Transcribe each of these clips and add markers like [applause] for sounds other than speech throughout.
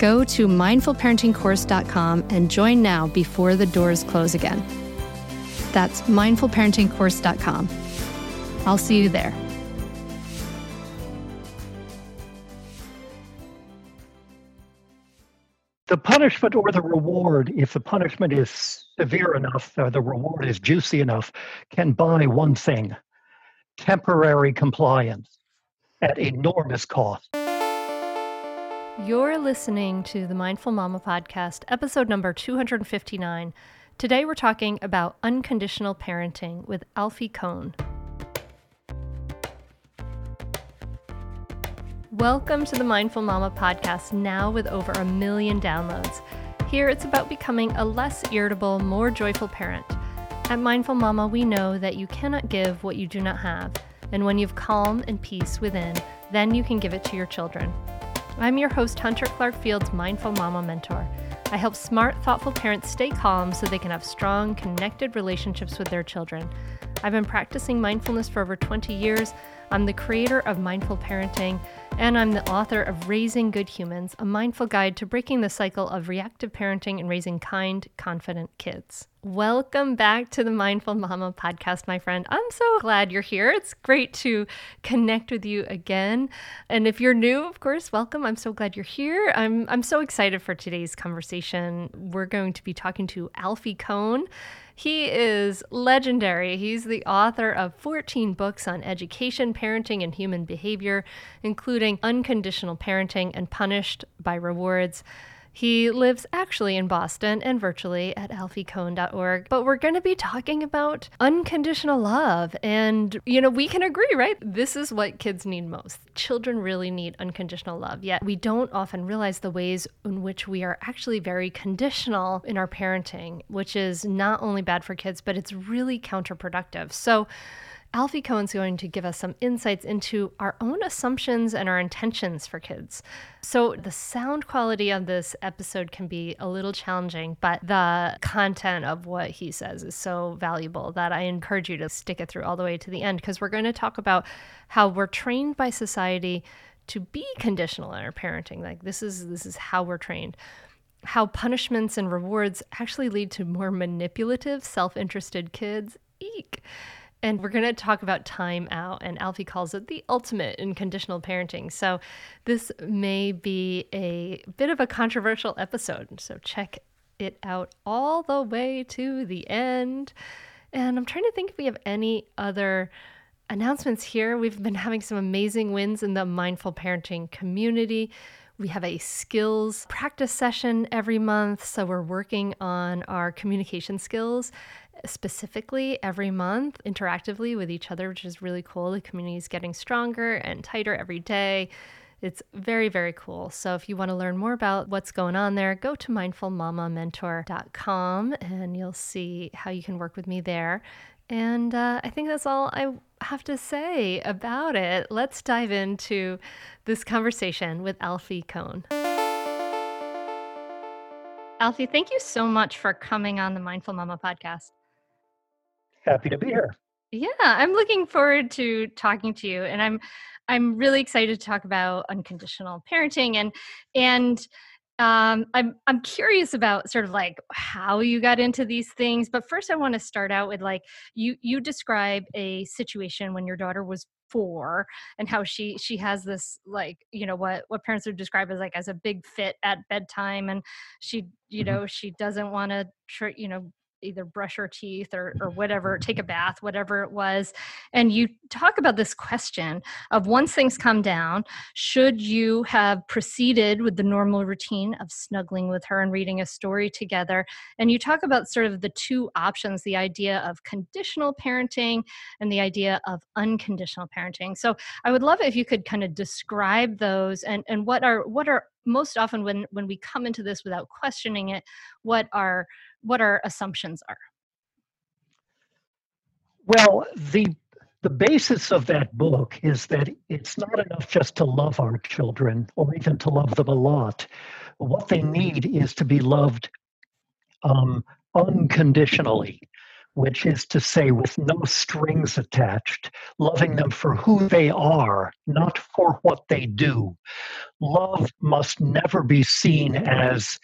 Go to mindfulparentingcourse.com and join now before the doors close again. That's mindfulparentingcourse.com. I'll see you there. The punishment or the reward, if the punishment is severe enough or the reward is juicy enough, can buy one thing temporary compliance at enormous cost. You're listening to the Mindful Mama podcast, episode number 259. Today we're talking about unconditional parenting with Alfie Kohn. Welcome to the Mindful Mama podcast, now with over a million downloads. Here it's about becoming a less irritable, more joyful parent. At Mindful Mama, we know that you cannot give what you do not have, and when you've calm and peace within, then you can give it to your children. I'm your host, Hunter Clarke-Fields, Mindful Mama Mentor. I help smart, thoughtful parents stay calm so they can have strong, connected relationships with their children. I've been practicing mindfulness for over 20 years. I'm the creator of Mindful Parenting, and I'm the author of Raising Good Humans, a mindful guide to breaking the cycle of reactive parenting and raising kind, confident kids. Welcome back to the Mindful Mama podcast, my friend. I'm so glad you're here. It's great to connect with you again. And if you're new, of course, welcome. I'm so glad you're here. I'm I'm so excited for today's conversation. We're going to be talking to Alfie Kohn. He is legendary. He's the author of 14 books on education, parenting, and human behavior, including Unconditional Parenting and Punished by Rewards. He lives actually in Boston and virtually at alfiekohn.org. But we're going to be talking about unconditional love. And, you know, we can agree, right? This is what kids need most. Children really need unconditional love. Yet we don't often realize the ways in which we are actually very conditional in our parenting, which is not only bad for kids, but it's really counterproductive. So, Alfie Kohn's going to give us some insights into our own assumptions and our intentions for kids. So, the sound quality of this episode can be a little challenging, but the content of what he says is so valuable that I encourage you to stick it through all the way to the end because we're going to talk about how we're trained by society to be conditional in our parenting. Like this is this is how we're trained how punishments and rewards actually lead to more manipulative, self interested kids. Eek. And we're going to talk about time out, and Alfie calls it the ultimate in conditional parenting. So, this may be a bit of a controversial episode. So, check it out all the way to the end. And I'm trying to think if we have any other announcements here. We've been having some amazing wins in the mindful parenting community. We have a skills practice session every month. So we're working on our communication skills specifically every month interactively with each other, which is really cool. The community is getting stronger and tighter every day. It's very, very cool. So if you want to learn more about what's going on there, go to mindfulmamamentor.com and you'll see how you can work with me there. And uh, I think that's all I have to say about it. Let's dive into this conversation with Alfie Kohn. Alfie, thank you so much for coming on the Mindful Mama podcast. Happy to be here. Yeah, I'm looking forward to talking to you and I'm I'm really excited to talk about unconditional parenting and and um, I'm I'm curious about sort of like how you got into these things, but first I want to start out with like you you describe a situation when your daughter was four and how she she has this like you know what what parents would describe as like as a big fit at bedtime and she you mm-hmm. know she doesn't want to tr- you know either brush her teeth or, or whatever, take a bath, whatever it was. And you talk about this question of once things come down, should you have proceeded with the normal routine of snuggling with her and reading a story together? And you talk about sort of the two options the idea of conditional parenting and the idea of unconditional parenting. So I would love if you could kind of describe those and, and what are what are most often when when we come into this without questioning it, what are what our assumptions are. Well, the the basis of that book is that it's not enough just to love our children or even to love them a lot. What they need is to be loved um, unconditionally, which is to say, with no strings attached, loving them for who they are, not for what they do. Love must never be seen as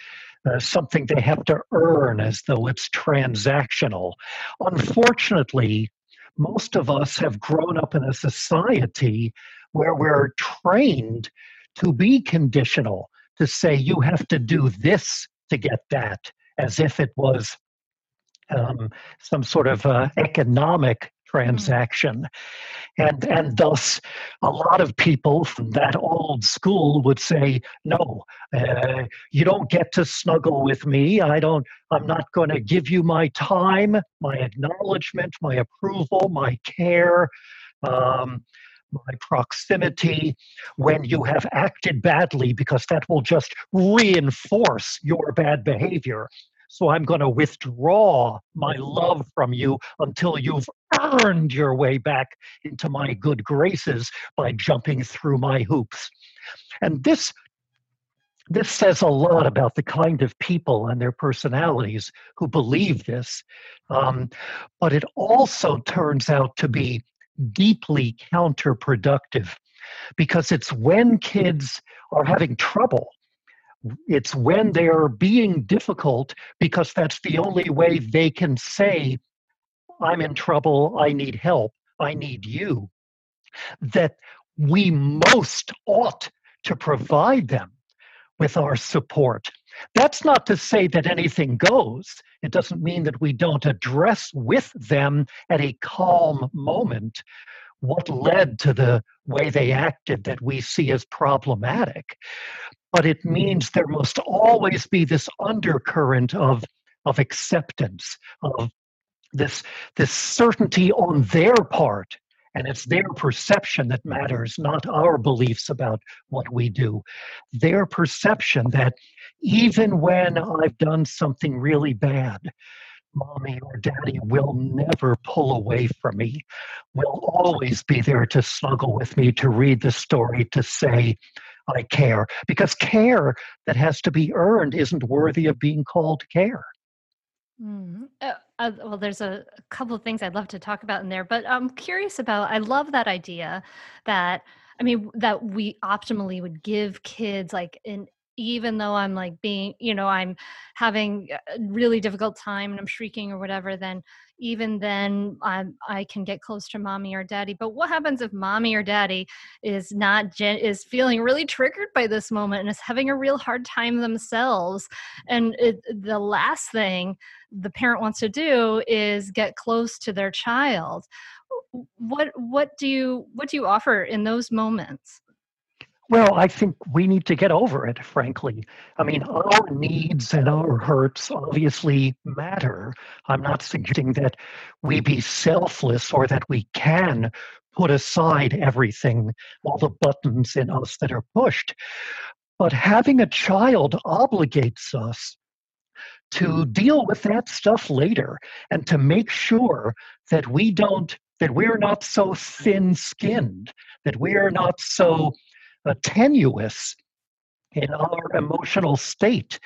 uh, something they have to earn as though it's transactional. Unfortunately, most of us have grown up in a society where we're trained to be conditional, to say you have to do this to get that, as if it was um, some sort of uh, economic. Transaction. And, and thus, a lot of people from that old school would say, no, uh, you don't get to snuggle with me. I don't, I'm not going to give you my time, my acknowledgement, my approval, my care. Um, my proximity when you have acted badly because that will just reinforce your bad behavior. So I'm going to withdraw my love from you until you've earned your way back into my good graces by jumping through my hoops. And this this says a lot about the kind of people and their personalities who believe this. Um, but it also turns out to be deeply counterproductive because it's when kids are having trouble it's when they are being difficult because that's the only way they can say, I'm in trouble, I need help, I need you, that we most ought to provide them with our support. That's not to say that anything goes. It doesn't mean that we don't address with them at a calm moment what led to the way they acted that we see as problematic but it means there must always be this undercurrent of, of acceptance, of this, this certainty on their part. And it's their perception that matters, not our beliefs about what we do. Their perception that even when I've done something really bad, mommy or daddy will never pull away from me, will always be there to snuggle with me, to read the story, to say, I care because care that has to be earned isn't worthy of being called care. Mm. Uh, uh, well, there's a, a couple of things I'd love to talk about in there, but I'm curious about. I love that idea that I mean that we optimally would give kids like an even though I'm like being, you know, I'm having a really difficult time and I'm shrieking or whatever, then even then I can get close to mommy or daddy. But what happens if mommy or daddy is not gen- is feeling really triggered by this moment and is having a real hard time themselves? And it, the last thing the parent wants to do is get close to their child. What what do you what do you offer in those moments? Well, I think we need to get over it, frankly. I mean, our needs and our hurts obviously matter. I'm not suggesting that we be selfless or that we can put aside everything, all the buttons in us that are pushed. But having a child obligates us to deal with that stuff later and to make sure that we don't that we're not so thin skinned that we're not so tenuous in our emotional state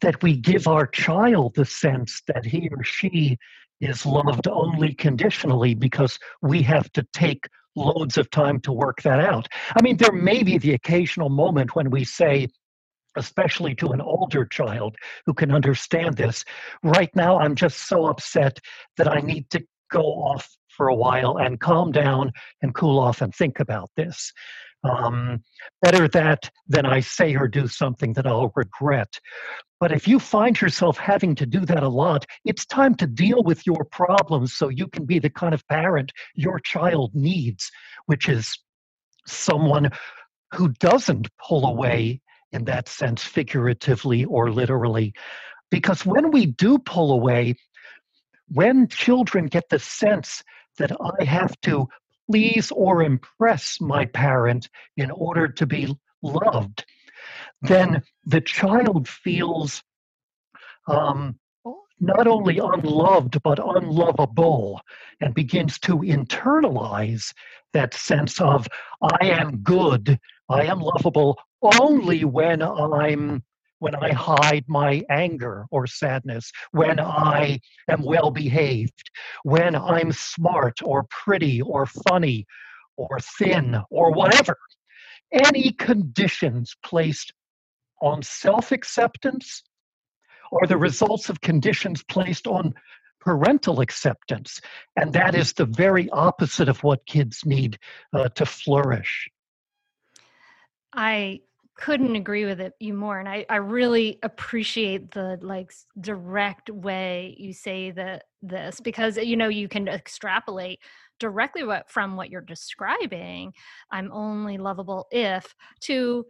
that we give our child the sense that he or she is loved only conditionally because we have to take loads of time to work that out. I mean, there may be the occasional moment when we say, especially to an older child who can understand this, right now I'm just so upset that I need to go off for a while and calm down and cool off and think about this. Um, better that than I say or do something that I'll regret. But if you find yourself having to do that a lot, it's time to deal with your problems so you can be the kind of parent your child needs, which is someone who doesn't pull away in that sense, figuratively or literally. Because when we do pull away, when children get the sense that I have to please or impress my parent in order to be loved, then the child feels um, not only unloved but unlovable and begins to internalize that sense of I am good, I am lovable only when I'm when I hide my anger or sadness, when I am well behaved, when I'm smart or pretty or funny or thin or whatever. Any conditions placed on self acceptance are the results of conditions placed on parental acceptance. And that is the very opposite of what kids need uh, to flourish. I couldn't agree with it you more and I, I really appreciate the like direct way you say that this because you know you can extrapolate directly what from what you're describing i'm only lovable if to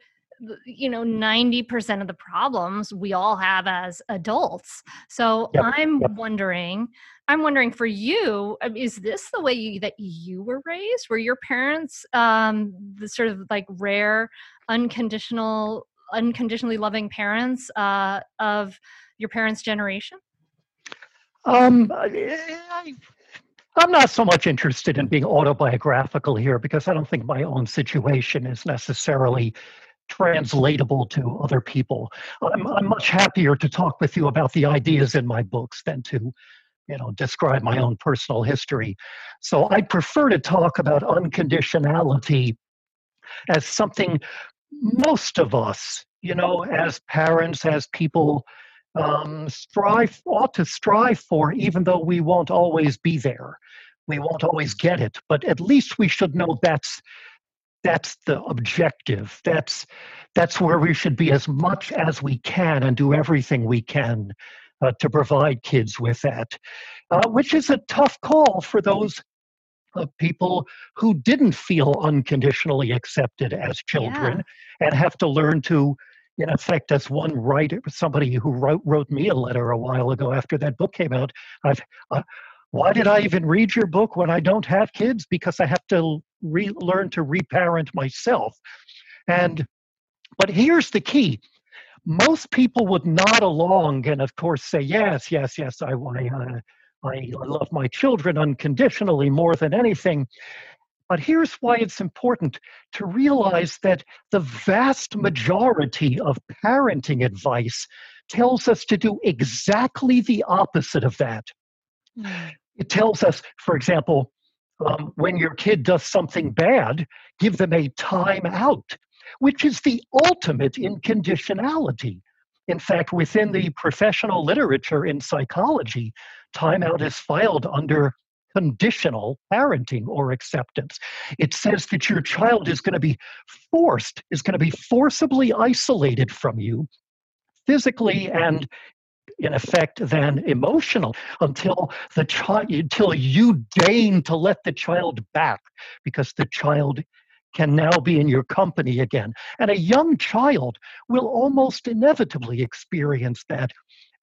you know 90% of the problems we all have as adults so yep, i'm yep. wondering i'm wondering for you um, is this the way you, that you were raised were your parents um the sort of like rare unconditional unconditionally loving parents uh of your parents generation um I, I'm not so much interested in being autobiographical here because I don't think my own situation is necessarily translatable to other people. I'm, I'm much happier to talk with you about the ideas in my books than to you know describe my own personal history so i prefer to talk about unconditionality as something most of us you know as parents as people um, strive ought to strive for even though we won't always be there. We won't always get it but at least we should know that's that's the objective. That's that's where we should be as much as we can and do everything we can uh, to provide kids with that uh, which is a tough call for those uh, people who didn't feel unconditionally accepted as children yeah. and have to learn to in effect as one writer somebody who wrote, wrote me a letter a while ago after that book came out i've uh, why did I even read your book when I don't have kids? Because I have to re- learn to reparent myself. And but here's the key: most people would nod along and, of course, say yes, yes, yes. I I, uh, I love my children unconditionally more than anything. But here's why it's important to realize that the vast majority of parenting advice tells us to do exactly the opposite of that. Mm. It tells us, for example, um, when your kid does something bad, give them a time out, which is the ultimate in conditionality. In fact, within the professional literature in psychology, timeout is filed under conditional parenting or acceptance. It says that your child is going to be forced, is going to be forcibly isolated from you physically and in effect than emotional until the child until you deign to let the child back because the child can now be in your company again. And a young child will almost inevitably experience that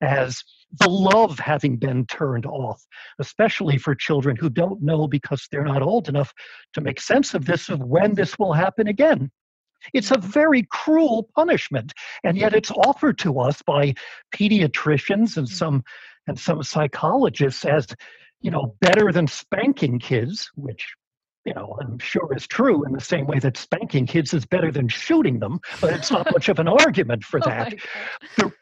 as the love having been turned off, especially for children who don't know because they're not old enough to make sense of this, of when this will happen again. It's a very cruel punishment, and yet it's offered to us by pediatricians and mm. some and some psychologists as you know better than spanking kids, which you know I'm sure is true in the same way that spanking kids is better than shooting them, but it's not much of an [laughs] argument for oh that. The,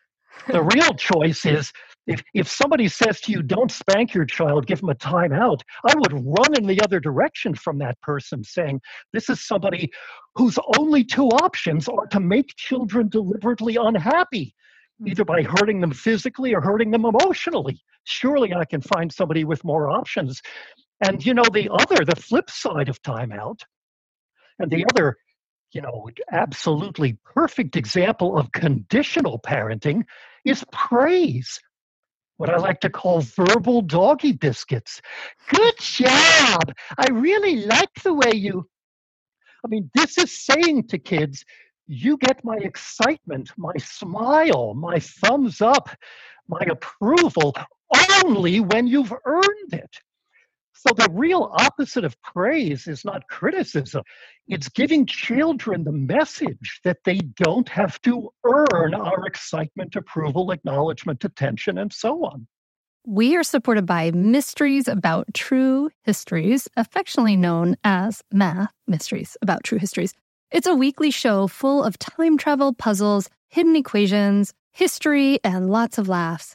the [laughs] real choice is if, if somebody says to you, don't spank your child, give them a timeout, I would run in the other direction from that person saying, this is somebody whose only two options are to make children deliberately unhappy, hmm. either by hurting them physically or hurting them emotionally. Surely I can find somebody with more options. And you know, the other, the flip side of timeout, and the other you know, absolutely perfect example of conditional parenting is praise what I like to call verbal doggy biscuits. Good job. I really like the way you. I mean, this is saying to kids, you get my excitement, my smile, my thumbs up, my approval only when you've earned it. So the real opposite of praise is not criticism. It's giving children the message that they don't have to earn our excitement, approval, acknowledgement, attention, and so on. We are supported by Mysteries About True Histories, affectionately known as Math Mysteries About True Histories. It's a weekly show full of time travel puzzles, hidden equations, history, and lots of laughs.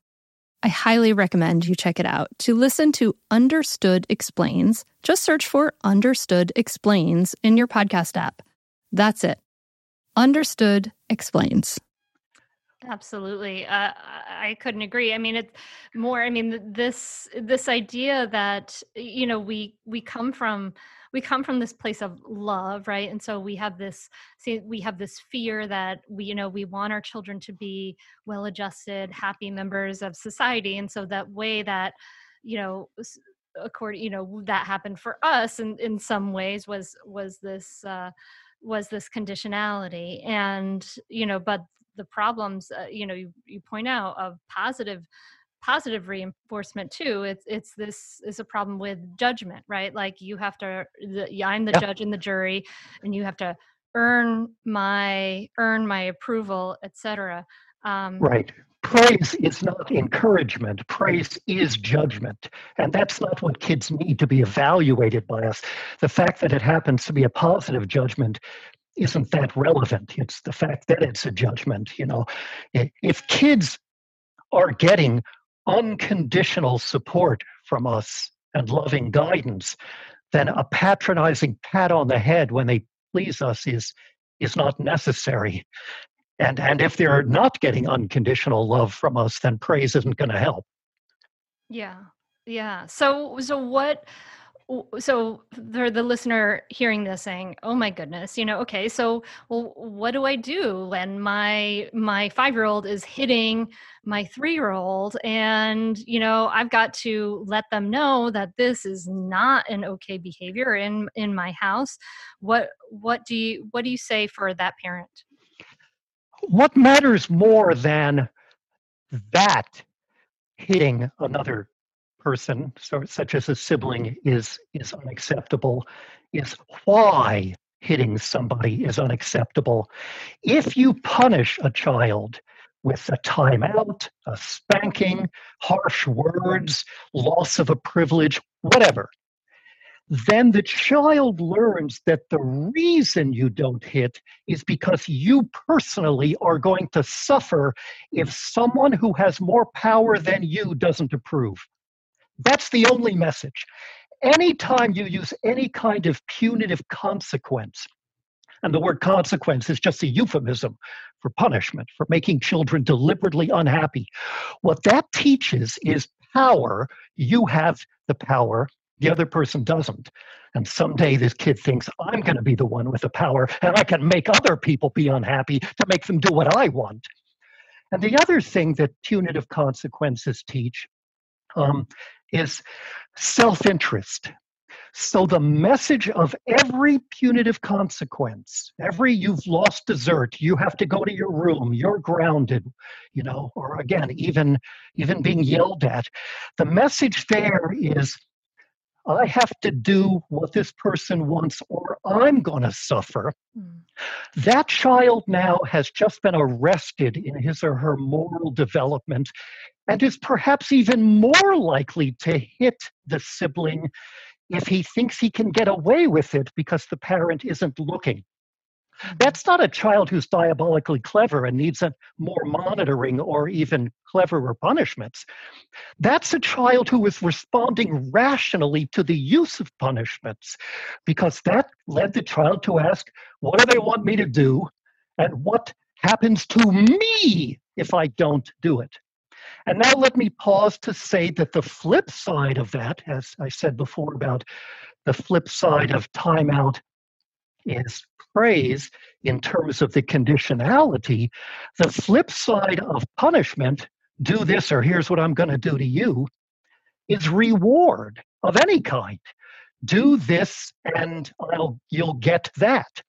I highly recommend you check it out. To listen to Understood Explains, just search for Understood Explains in your podcast app. That's it. Understood Explains. Absolutely. Uh, I couldn't agree. I mean, it's more, I mean, this, this idea that, you know, we, we come from, we come from this place of love right? And so we have this see we have this fear that we you know we want our children to be well adjusted happy members of society. And so that way that you know according you know that happened for us and in some ways was was this uh was this conditionality. And you know but the problems uh, you know you, you point out of positive positive reinforcement too it's it's this is a problem with judgment right? Like you have to the, i'm the yep. judge and the jury and you have to earn my earn my approval etc um, right. Praise is not encouragement. Praise is judgment. And that's not what kids need to be evaluated by us. The fact that it happens to be a positive judgment isn't that relevant. It's the fact that it's a judgment you know. If kids are getting unconditional support from us and loving guidance, then a patronizing pat on the head when they please us is is not necessary. And and if they're not getting unconditional love from us, then praise isn't going to help. Yeah. Yeah. So so what so for the listener hearing this saying oh my goodness you know okay so well what do i do when my my five year old is hitting my three year old and you know i've got to let them know that this is not an okay behavior in in my house. What what do you what do you say for that parent? What matters more than that hitting another person, so, such as a sibling, is, is unacceptable, is why hitting somebody is unacceptable. If you punish a child with a timeout, a spanking, harsh words, loss of a privilege, whatever, then the child learns that the reason you don't hit is because you personally are going to suffer if someone who has more power than you doesn't approve. That's the only message. Anytime you use any kind of punitive consequence, and the word consequence is just a euphemism for punishment, for making children deliberately unhappy. What that teaches is power. You have the power, the other person doesn't. And someday this kid thinks, I'm going to be the one with the power, and I can make other people be unhappy to make them do what I want. And the other thing that punitive consequences teach um, is self interest. So, the message of every punitive consequence, every you've lost dessert, you have to go to your room, you're grounded, you know, or again, even, even being yelled at, the message there is I have to do what this person wants or I'm going to suffer. Mm. That child now has just been arrested in his or her moral development and is perhaps even more likely to hit the sibling if he thinks he can get away with it because the parent isn't looking. That's not a child who's diabolically clever and needs more monitoring or even cleverer punishments. That's a child who is responding rationally to the use of punishments because that led the child to ask, What do they want me to do? And what happens to me if I don't do it? And now let me pause to say that the flip side of that, as I said before about the flip side of timeout is praise in terms of the conditionality, the flip side of punishment, do this or here's what I'm going to do to you, is reward of any kind. Do this and I'll, you'll get that.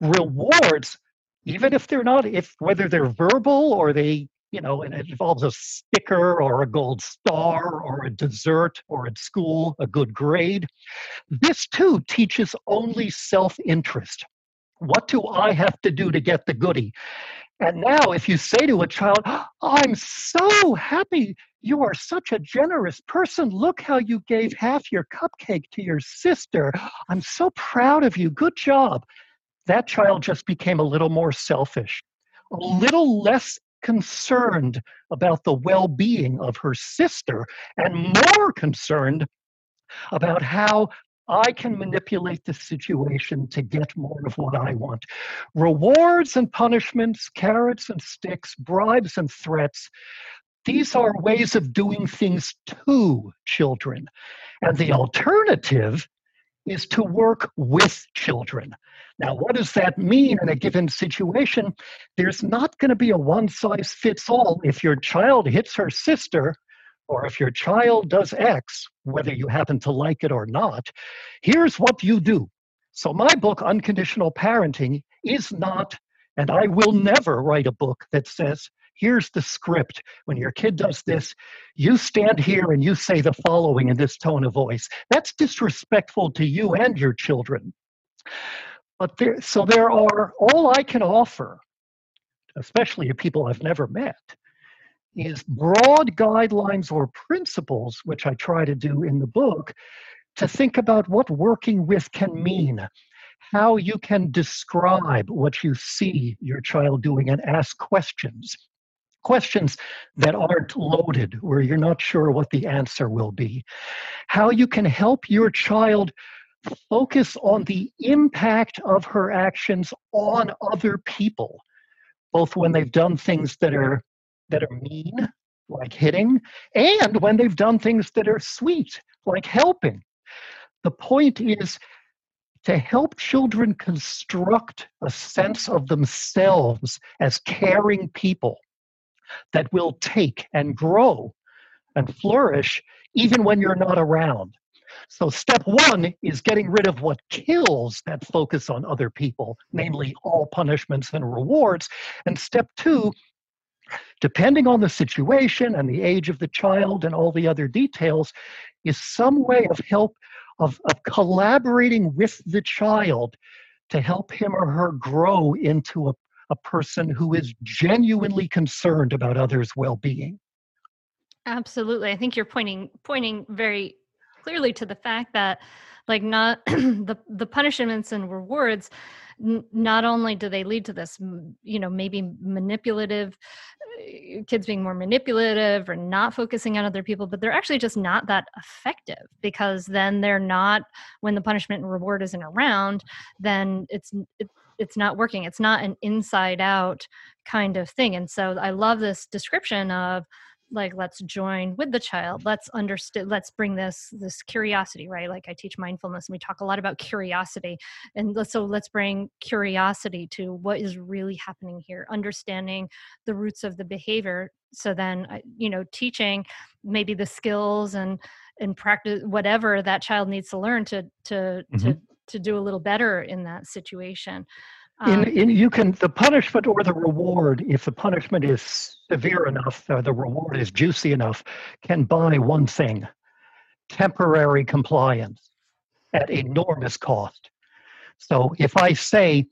Rewards, even if they're not, if whether they're verbal or they you know, and it involves a sticker or a gold star or a dessert or at school a good grade. This too teaches only self interest. What do I have to do to get the goody? And now, if you say to a child, I'm so happy, you are such a generous person. Look how you gave half your cupcake to your sister. I'm so proud of you. Good job. That child just became a little more selfish, a little less concerned about the well being of her sister and more concerned about how I can manipulate the situation to get more of what I want. Rewards and punishments, carrots and sticks, bribes and threats, these are ways of doing things to children. And the alternative is to work with children. Now, what does that mean in a given situation? There's not going to be a one size fits all. If your child hits her sister, or if your child does X, whether you happen to like it or not, here's what you do. So, my book, Unconditional Parenting, is not, and I will never write a book that says, here's the script. When your kid does this, you stand here and you say the following in this tone of voice. That's disrespectful to you and your children. But there, so there are, all I can offer, especially to people I've never met, is broad guidelines or principles, which I try to do in the book, to think about what working with can mean, how you can describe what you see your child doing and ask questions. Questions that aren't loaded, where you're not sure what the answer will be. How you can help your child focus on the impact of her actions on other people, both when they've done things that are that are mean, like hitting, and when they've done things that are sweet, like helping. The point is to help children construct a sense of themselves as caring people that will take and grow and flourish even when you're not around. So, step one is getting rid of what kills that focus on other people, namely all punishments and rewards. And step two depending on the situation and the age of the child and all the other details, is some way of help of, of collaborating with the child to help him or her grow into a, a person who is genuinely concerned about others' well-being. Absolutely. I think you're pointing pointing very clearly to the fact that like not [clears throat] the the punishments and rewards not only do they lead to this you know maybe manipulative uh, kids being more manipulative or not focusing on other people but they're actually just not that effective because then they're not when the punishment and reward isn't around then it's it, it's not working. It's not an inside out kind of thing. And so i love this description of like let's join with the child let's understand let's bring this this curiosity right? Like i teach mindfulness and we talk a lot about curiosity. And so let's bring curiosity to what is really happening here understanding the roots of the behavior. So then you know teaching maybe the skills and and practice whatever that child needs to learn to to mm-hmm. to to do a little better in that situation um, in, you can the punishment or the reward, if the punishment is severe enough, or the reward is juicy enough, can buy one thing: temporary compliance at enormous cost. So if I say,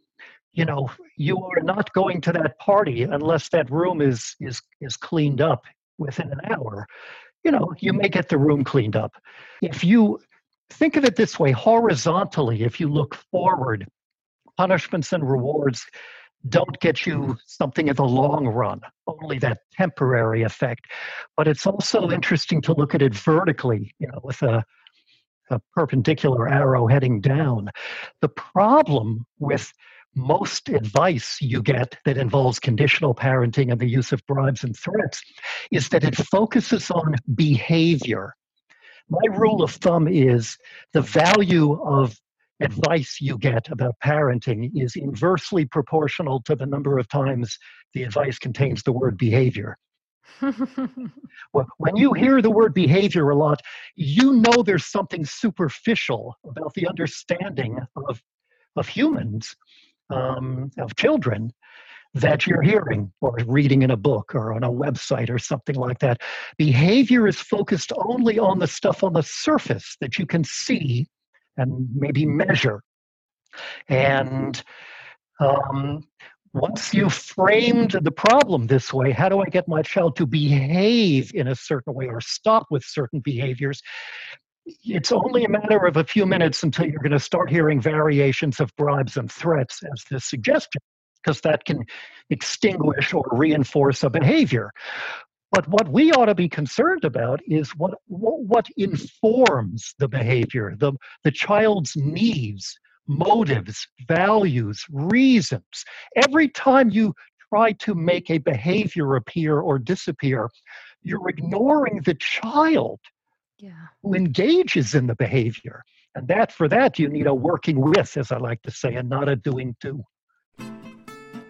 you know, you are not going to that party unless that room is is is cleaned up within an hour, you know, you may get the room cleaned up. If you think of it this way, horizontally, if you look forward punishments and rewards don't get you something in the long run, only that temporary effect. But it's also interesting to look at it vertically, you know, with a, a perpendicular arrow heading down. The problem with most advice you get that involves conditional parenting and the use of bribes and threats is that it focuses on behavior. My rule of thumb is the value of advice you get about parenting is inversely proportional to the number of times the advice contains the word behavior. [laughs] well, when you hear the word behavior a lot, you know there's something superficial about the understanding of, of humans, um, of children, that you're hearing or reading in a book or on a website or something like that. Behavior is focused only on the stuff on the surface that you can see and maybe measure. And um, once you've framed the problem this way, how do I get my child to behave in a certain way or stop with certain behaviors? It's only a matter of a few minutes until you're going to start hearing variations of bribes and threats as the suggestion, because that can extinguish or reinforce a behavior. But what we ought to be concerned about is what, what informs the behavior, the, the child's needs, motives, values, reasons. Every time you try to make a behavior appear or disappear, you're ignoring the child yeah. who engages in the behavior. And that for that you need a working with, as I like to say, and not a doing to.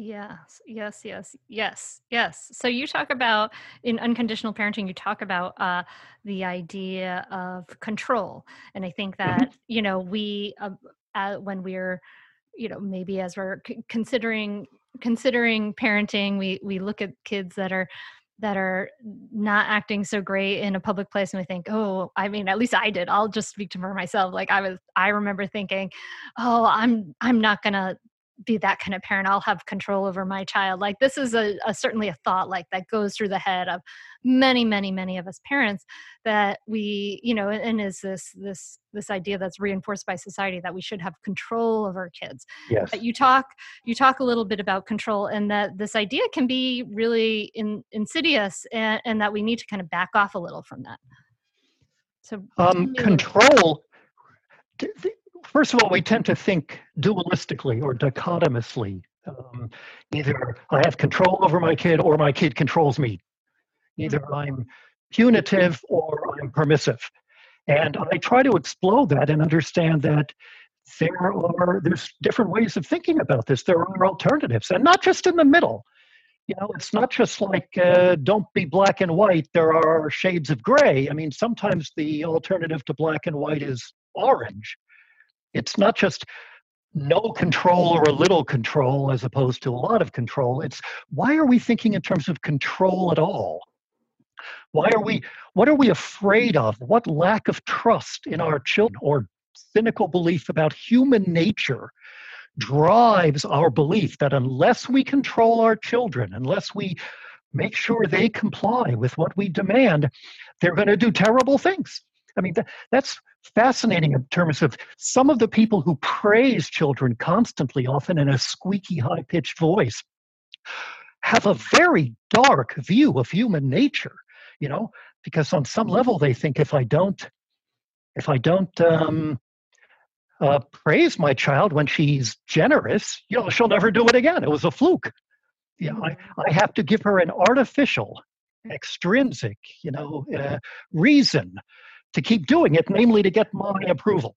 Yes, yes, yes, yes, yes. So you talk about in unconditional parenting, you talk about uh, the idea of control, and I think mm-hmm. that you know we uh, uh, when we're you know maybe as we're c- considering considering parenting, we we look at kids that are that are not acting so great in a public place and we think oh i mean at least i did i'll just speak to for myself like i was i remember thinking oh i'm i'm not gonna be that kind of parent i'll have control over my child. Like this is a, a, certainly a thought like that goes through the head of many many many of us parents that we you know and is this this this idea that's reinforced by society that we should have control of our kids. Yes. but you talk you talk a little bit about control and that this idea can be really in, insidious and, and that we need to kind of back off a little from that. So um, control first of all, we tend to think dualistically or dichotomously. Um, either I have control over my kid or my kid controls me. Either I'm punitive or I'm permissive. And I try to explode that and understand that there are there's different ways of thinking about this. There are alternatives, and not just in the middle. You know, it's not just like uh, don't be black and white. There are shades of gray. I mean, sometimes the alternative to black and white is orange it's not just no control or a little control as opposed to a lot of control. It's why are we thinking in terms of control at all? Why are we, what are we afraid of? What lack of trust in our children or cynical belief about human nature drives our belief that unless we control our children, unless we make sure they comply with what we demand, they're going to do terrible things. I mean, that's fascinating in terms of some of the people who praise children constantly, often in a squeaky, high pitched voice, have a very dark view of human nature, you know, because on some level they think if I don't, if I don't um, uh, praise my child when she's generous, you know, she'll never do it again. It was a fluke. Yeah, I, I have to give her an artificial, extrinsic, you know, uh, reason to keep doing it, namely to get my approval.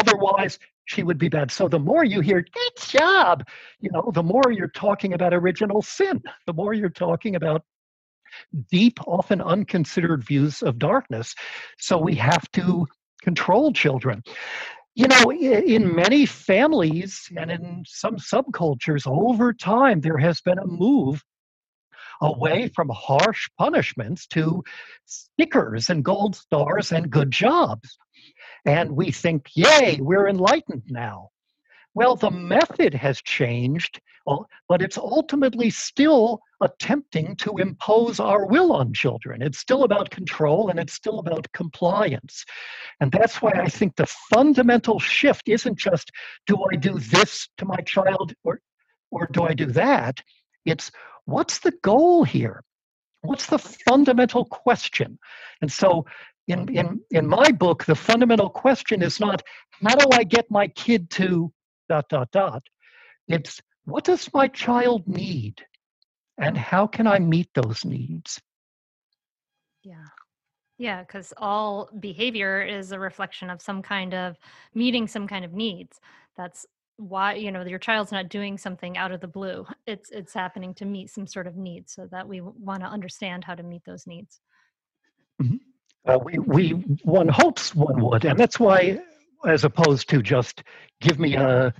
Otherwise, she would be bad. So the more you hear, good job, you know, the more you're talking about original sin, the more you're talking about deep, often unconsidered views of darkness. So we have to control children. You know, in many families and in some subcultures over time, there has been a move away from harsh punishments to stickers and gold stars and good jobs. And we think, yay, we're enlightened now. Well, the method has changed, uh, but it's ultimately still attempting to impose our will on children. It's still about control and it's still about compliance. And that's why I think the fundamental shift isn't just do I do this to my child or, or do I do that? It's what's the goal here? What's the fundamental question? And so in, in, in my book, the fundamental question is not how do I get my kid to dot, dot, dot. It's what does my child need? And how can I meet those needs? Yeah. Yeah, because all behavior is a reflection of some kind of meeting some kind of needs. That's why you know your child's not doing something out of the blue. [laughs] It's it's happening to meet some sort of needs, so that we want to understand how to meet those needs. Mm-hmm. Uh, we we one hopes one would, and that's why, as opposed to just give me a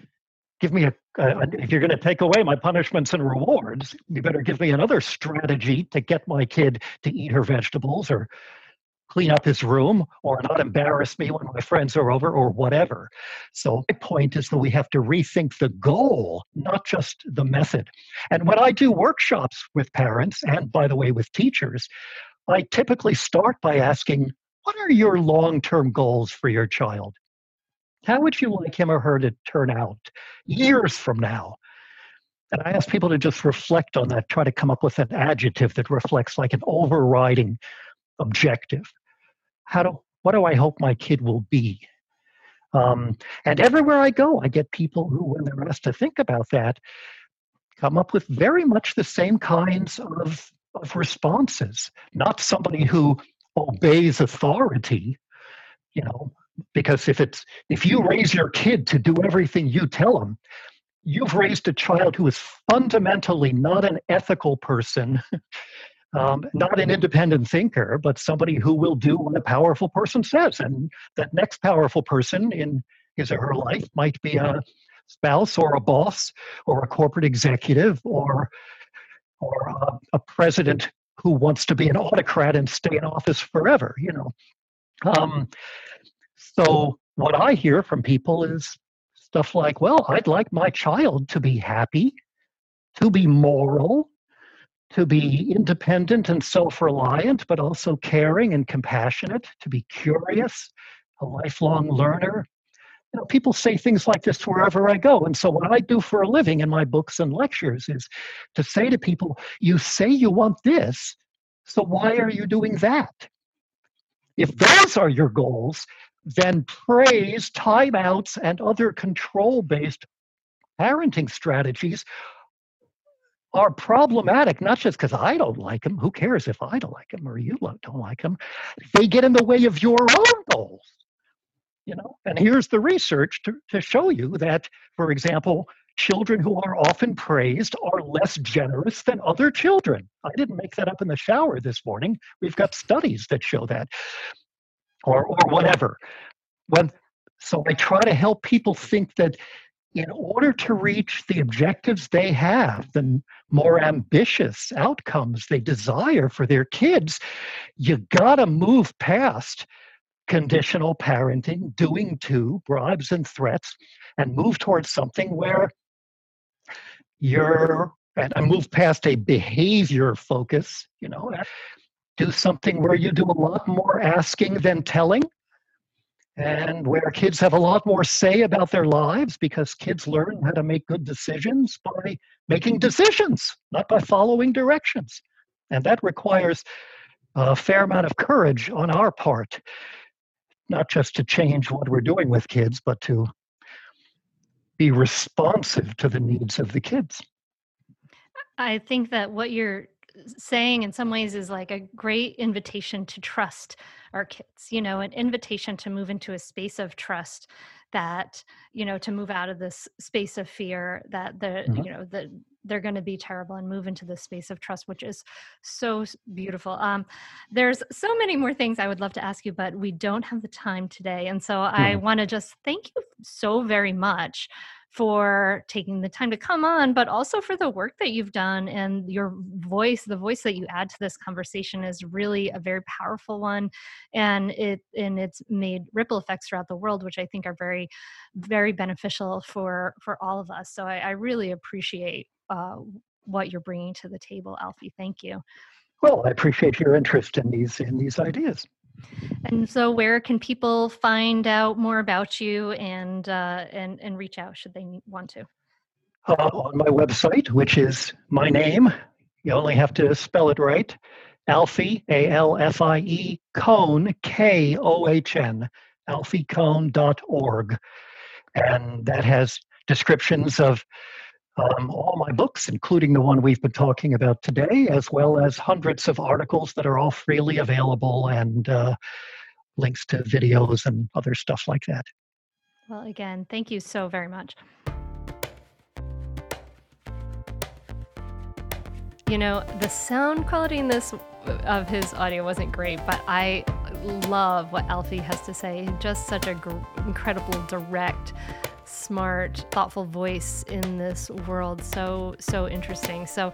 give me a, a if you're going to take away my punishments and rewards, you better give me another strategy to get my kid to eat her vegetables or clean up his room or not embarrass me when my friends are over or whatever. So my point is that we have to rethink the goal, not just the method. And when I do workshops with parents and by the way with teachers, I typically start by asking, what are your long-term goals for your child? How would you like him or her to turn out years from now? And I ask people to just reflect on that, try to come up with an adjective that reflects like an overriding objective. How do what do I hope my kid will be? Um, and everywhere I go, I get people who, when they're asked to think about that, come up with very much the same kinds of, of responses. Not somebody who obeys authority, you know, because if it's if you raise your kid to do everything you tell them, you've raised a child who is fundamentally not an ethical person [laughs] um, not an independent thinker, but somebody who will do what a powerful person says. And that next powerful person in his or her life might be a spouse or a boss or a corporate executive or or a, a president who wants to be an autocrat and stay in office forever. You know. Um, so what I hear from people is stuff like, "Well, I'd like my child to be happy, to be moral." To be independent and self reliant, but also caring and compassionate, to be curious, a lifelong learner. You know, people say things like this wherever I go. And so, what I do for a living in my books and lectures is to say to people, You say you want this, so why are you doing that? If those are your goals, then praise, timeouts, and other control based parenting strategies are problematic, not just because I don't like them. Who cares if I don't like them or you don't like them? They get in the way of your own goals. You know, and here's the research to, to show you that, for example, children who are often praised are less generous than other children. I didn't make that up in the shower this morning. We've got studies that show that, or or whatever. When so I try to help people think that in order to reach the objectives they have, the more ambitious outcomes they desire for their kids, you got to move past conditional parenting, doing to, bribes and threats, and move towards something where you're, and move past a behavior focus, you know, do something where you do a lot more asking than telling and where kids have a lot more say about their lives because kids learn how to make good decisions by making decisions, not by following directions. And that requires a fair amount of courage on our part, not just to change what we're doing with kids, but to be responsive to the needs of the kids. I think that what you're saying in some ways is like a great invitation to trust our kids you know an invitation to move into a space of trust that you know to move out of this space of fear that the mm-hmm. you know that they're going to be terrible and move into this space of trust which is so beautiful um, there's so many more things i would love to ask you but we don't have the time today and so mm-hmm. i want to just thank you so very much for taking the time to come on, but also for the work that you've done and your voice, the voice that you add to this conversation is really a very powerful one. And it and it's made ripple effects throughout the world, which I think are very, very beneficial for for all of us. So I, I really appreciate uh, what you're bringing to the table, Alfie. Thank you. Well, I appreciate your interest in these in these ideas. And so, where can people find out more about you and uh, and and reach out should they want to? Uh, on my website, which is my name, you only have to spell it right. Alfie A L F I E Kohn K O H N alfiekohn.org, and that has descriptions of um, all my books, including the one we've been talking about today, as well as hundreds of articles that are all freely available and uh, links to videos and other stuff like that. Well, again, thank you so very much. You know, the sound quality in this of his audio wasn't great, but I love what Alfie has to say. Just such a gr- incredible, direct smart, thoughtful voice in this world. So, so interesting. So,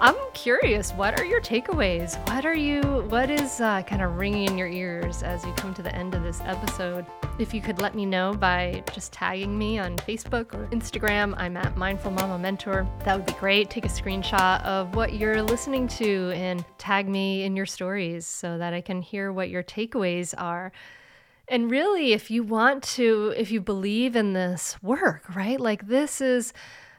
I'm curious, what are your takeaways? What are you, what is uh, kind of ringing in your ears as you come to the end of this episode? If you could let me know by just tagging me on Facebook or Instagram, I'm at Mindful Mama Mentor. That would be great. Take a screenshot of what you're listening to and tag me in your stories so that I can hear what your takeaways are. And really, if you want to, if you believe in this work, right? Like this is,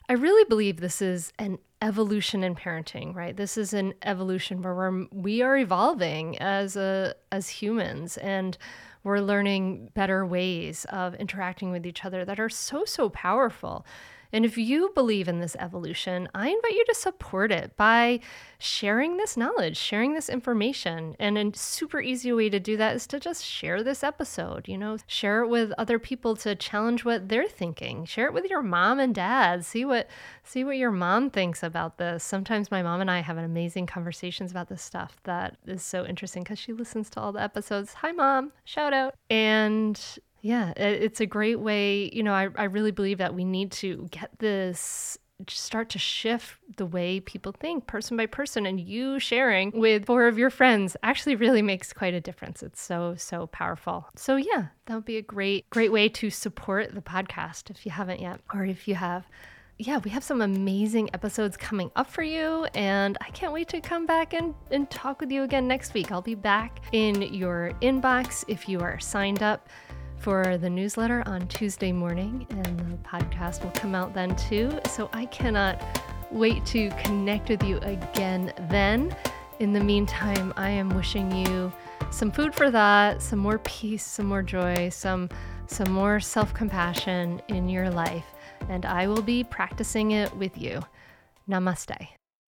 I really believe this is an evolution in parenting, right? This is an evolution where we're, we are evolving as a as humans and we're learning better ways of interacting with each other that are so so powerful. And if you believe in this evolution, I invite you to support it by sharing this knowledge, sharing this information. And a super easy way to do that is to just share this episode, you know, share it with other people to challenge what they're thinking. Share it with your mom and dad. See what see what your mom thinks about this. Sometimes my mom and I have an amazing conversations about this stuff that is so interesting because she listens to all the episodes. Hi mom, shout out. And yeah, it's a great way. You know, I, I really believe that we need to get this start to shift the way people think person by person and you sharing with four of your friends actually really makes quite a difference it's so so powerful so yeah that would be a great great way to support the podcast if you haven't yet or if you have yeah, we have some amazing episodes coming up for you, and I can't wait to come back and, and talk with you again next week. I'll be back in your inbox if you are signed up for the newsletter on Tuesday morning, and the podcast will come out then too. So I cannot wait to connect with you again then. In the meantime, I am wishing you some food for that, some more peace, some more joy, some some more self-compassion in your life, and I will be practicing it with you. Namaste.